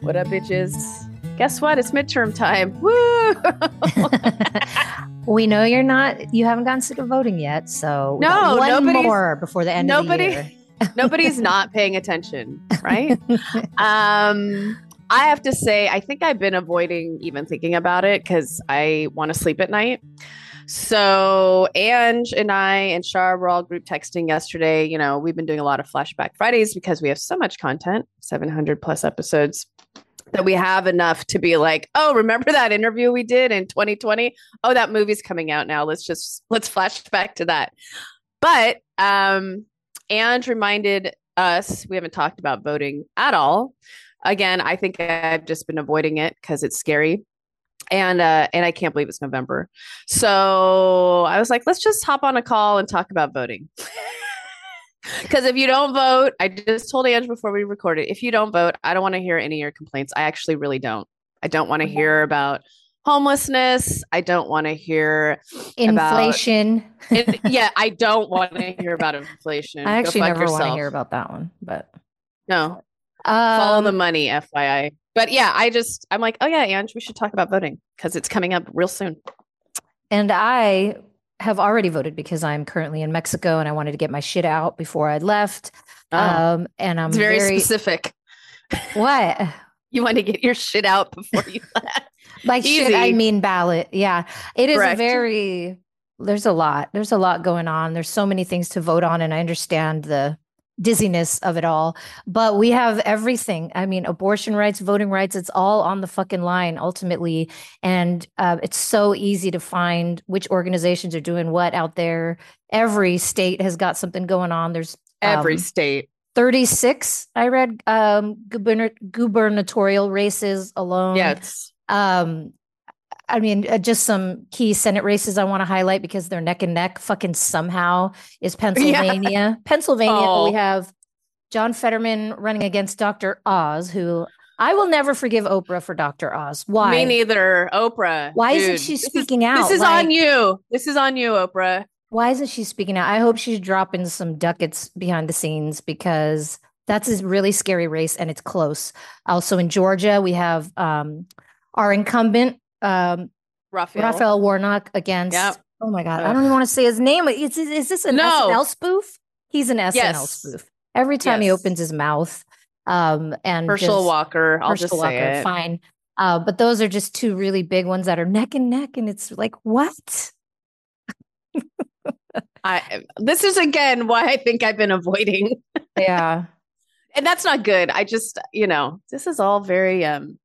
What up, bitches? Guess what? It's midterm time. Woo! we know you're not. You haven't gotten sick of voting yet, so No, one more before the end nobody- of the year. Nobody's not paying attention, right? um, I have to say, I think I've been avoiding even thinking about it because I want to sleep at night. So Ange and I and Shar were all group texting yesterday. You know, we've been doing a lot of flashback Fridays because we have so much content, 700 plus episodes, that we have enough to be like, oh, remember that interview we did in 2020? Oh, that movie's coming out now. Let's just let's flash back to that. But um and reminded us we haven't talked about voting at all. Again, I think I've just been avoiding it because it's scary. And uh and I can't believe it's November. So I was like, let's just hop on a call and talk about voting. Because if you don't vote, I just told Ange before we recorded, if you don't vote, I don't want to hear any of your complaints. I actually really don't. I don't want to hear about homelessness. I don't want to hear about- Inflation. yeah, I don't want to hear about inflation. I actually never want to hear about that one, but No, follow um, the money, FYI. But yeah, I just I'm like, oh yeah, Ange, we should talk about voting because it's coming up real soon. And I have already voted because I'm currently in Mexico and I wanted to get my shit out before I left. Um, and I'm Oh, very, very, specific. what You want to get your shit out before you left. like shit. I mean ballot. Yeah, it is Correct. very. There's a lot. There's a lot going on. There's so many things to vote on, and I understand the dizziness of it all. But we have everything. I mean, abortion rights, voting rights. It's all on the fucking line ultimately, and uh, it's so easy to find which organizations are doing what out there. Every state has got something going on. There's Every um, state. 36 i read um gubernatorial races alone Yes. um i mean uh, just some key senate races i want to highlight because they're neck and neck fucking somehow is pennsylvania pennsylvania Oh. we have john fetterman running against dr oz who i will never forgive oprah for dr oz why Me neither. Oprah. Why isn't dude, she this is- speaking out? This is Like- on you. This is on you, Oprah. Why isn't she speaking out? I hope she's dropping some ducats behind the scenes because that's a really scary race and it's close. Also in Georgia, we have um, our incumbent, um, Raphael. Raphael Warnock against. Yep. Oh my God. I don't even want to say his name. Is, is, is this an No. SNL spoof? He's an SNL Yes. spoof. Every time he opens his mouth. Um, and Herschel Walker. I'll Herschel just Walker, say it. fine. Uh, but those are just two really big ones that are neck and neck. And it's like, what? I this is again why I think I've been avoiding. Yeah. and that's not good. I just, you know, this is all very um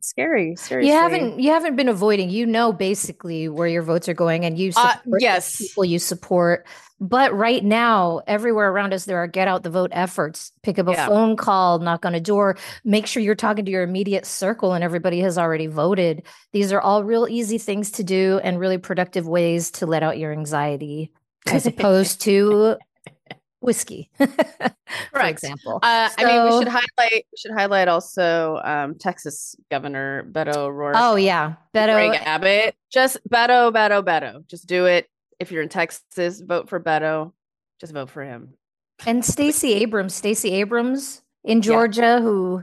it's scary. Seriously. You haven't you haven't been avoiding. You know basically where your votes are going and you uh, support the yes. people you support. But right now, everywhere around us, there are get out the vote efforts. Pick up a Yeah. phone call, knock on a door, make sure you're talking to your immediate circle and everybody has already voted. These are all real easy things to do and really productive ways to let out your anxiety as opposed to whiskey, for example. Uh, I mean, we should highlight. We should highlight also um, Texas Governor Beto O'Rourke. oh yeah, Greg Beto. Abbott. Just Beto, Beto, Beto. Just do it. If you're in Texas, vote for Beto. Just vote for him. And Stacey Abrams, Stacey Abrams in Georgia, who,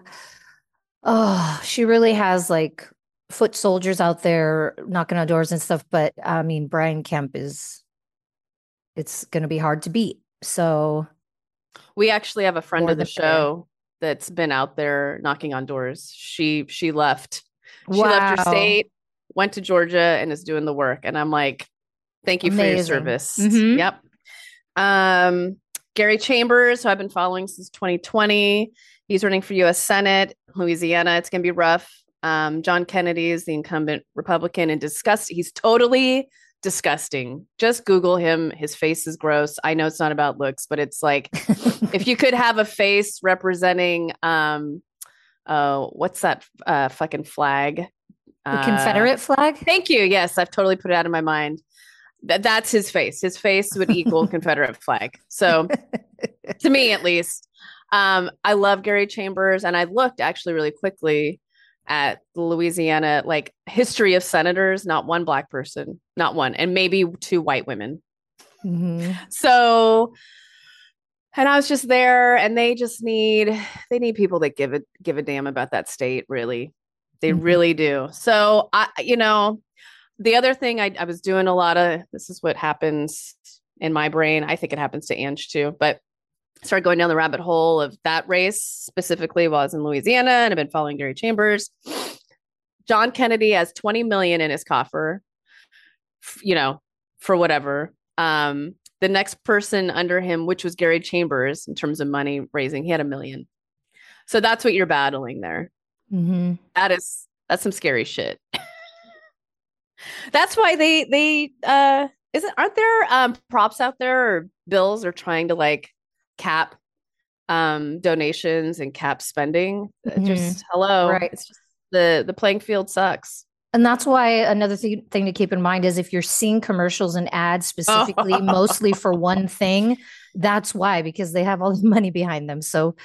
oh, she really has like foot soldiers out there knocking on doors and stuff. But I mean, Brian Kemp is, it's going to be hard to beat. So, We actually have a friend of the show that's been out there knocking on doors. She she left. She left her state, went to Georgia, and is doing the work. And I'm like, thank you for your Amazing. service. Mhm. Yep. Um, Gary Chambers, who I've been following since 2020. He's running for U.S. Senate, Louisiana. It's gonna be rough. Um, John Kennedy is the incumbent Republican and disgust. He's totally disgusting. Just Google him. His face is gross. I know it's not about looks, but it's like if you could have a face representing um uh what's that uh fucking flag? the Uh, Confederate flag. Thank you. Yes, I've totally put it out of my mind. That that's his face. His face would equal Confederate flag. So to me at least. Um, I love Gary Chambers, and I looked actually really quickly at the Louisiana like history of senators, not one black person, not one, and maybe two white women. Mhm. So and I was just there and they just need they need people that give a give a damn about that state, really. They Mhm. really do. So I you know, the other thing I, I was doing a lot of this is what happens in my brain. I think it happens to Ange too, but started going down the rabbit hole of that race specifically while I was in Louisiana and I've been following Gary Chambers. John Kennedy has 20 million in his coffer, you know, for whatever. Um, the next person under him, which was Gary Chambers in terms of money raising, he had a million. So that's what you're battling there. Mhm. That is that's some scary shit. that's why they they uh isn't aren't there um props out there or bills are trying to like cap um donations and cap spending. Mhm. Just hello. Right. It's just the the playing field sucks. And that's why another thing, thing to keep in mind is if you're seeing commercials and ads specifically, mostly for one thing, that's why, because they have all the money behind them. So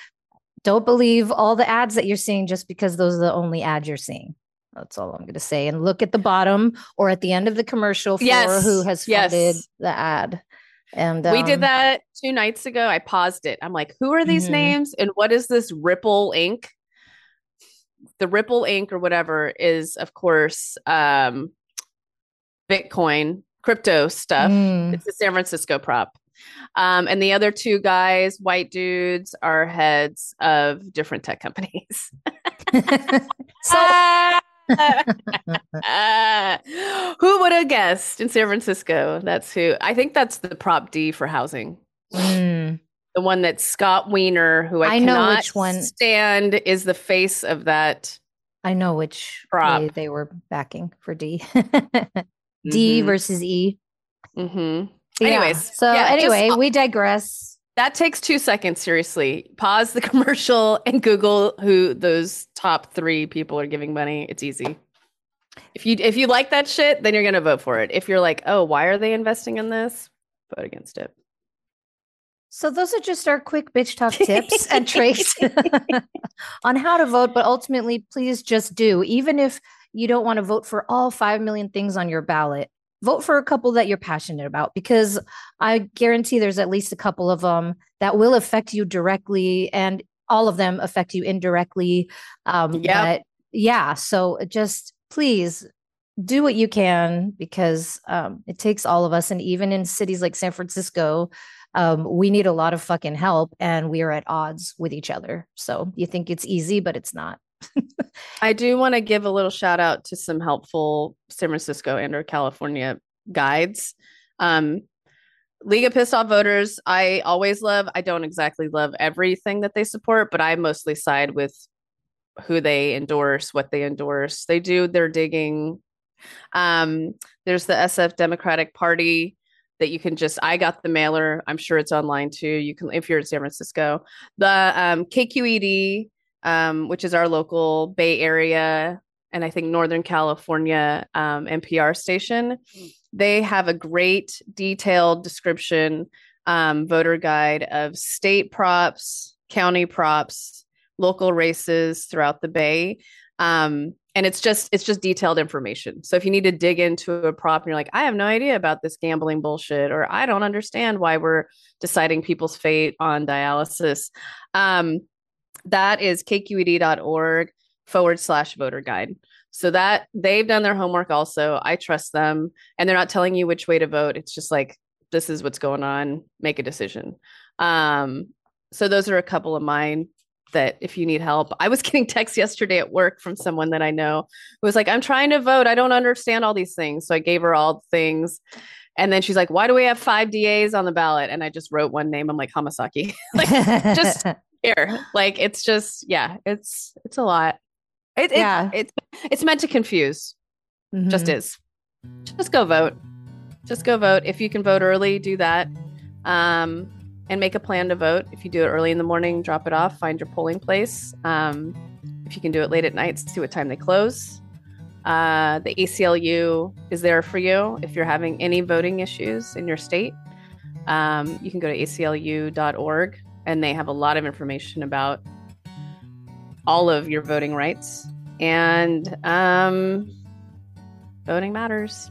don't believe all the ads that you're seeing just because those are the only ads you're seeing. That's all I'm going to say. And look at the bottom or at the end of the commercial for Yes, who has funded yes. the ad. And we um, did that two nights ago. I paused it. I'm like, who are these Mhm. names and what is this Ripple Inc? The Ripple Inc. or whatever is, of course, um, Bitcoin crypto stuff. Mm. It's a San Francisco prop. Um, and the other two guys, white dudes, are heads of different tech companies. so Who would have guessed in San Francisco? That's who. I think that's the prop D for housing. Mm. The one that Scott Wiener, who I, I know cannot which one. stand, is the face of that. I know which Prop. they were backing for D. D Mhm, versus E. Mm-hmm. Yeah. Anyways, so yeah, just- anyway, we digress. That takes two seconds. Seriously, pause the commercial and Google who those top three people are giving money. It's easy. If you if you like that shit, then you're gonna vote for it. If you're like, oh, why are they investing in this? Vote against it. So those are just our quick bitch talk tips and tricks on how to vote. But ultimately, please just do. Even if you don't want to vote for all five million things on your ballot, vote for a couple that you're passionate about because I guarantee there's at least a couple of them that will affect you directly, and all of them affect you indirectly. Um. But yeah, so just please do what you can because um, it takes all of us, and even in cities like San Francisco um, we need a lot of fucking help and we are at odds with each other. So you think it's easy, but it's not. I do want to give a little shout out to some helpful San Francisco and or California guides. Um, League of Pissed Off Voters, I always love. I don't exactly love everything that they support, but I mostly side with who they endorse, what they endorse. They do their digging. Um, there's the SF Democratic Party that you can just I got the mailer. I'm sure it's online too. You can if you're in San Francisco. The um, KQED, um, which is our local Bay Area and I think Northern California um, NPR station. They have a great detailed description, um, voter guide of state props, county props, local races throughout the Bay. Um, and it's just it's just detailed information. So if you need to dig into a prop and you're like, I have no idea about this gambling bullshit, or I don't understand why we're deciding people's fate on dialysis, um, that is kqed.org forward slash voter guide. So that they've done their homework also. I trust them. And they're not telling you which way to vote. It's just like, this is what's going on, make a decision. Um, so those are a couple of mine that if you need help. I was getting texts yesterday at work from someone that I know who was like, I'm trying to vote. I don't understand all these things. So I gave her all the things. And then she's like, Why do we have five DAs on the ballot? And I just wrote one name. I'm like, Hamasaki. like, just here. Like it's just, yeah, it's it's a lot. It, it, Yeah. it's it's meant to confuse. Just Mhm. is. Just go vote. just go vote. If you can vote early, do that. Um, and make a plan to vote. If you do it early in the morning, drop it off, find your polling place. Um, if you can do it late at night, see what time they close. Uh, the ACLU is there for you if you're having any voting issues in your state. Um, you can go to aclu.org and they have a lot of information about all of your voting rights. And um, voting matters.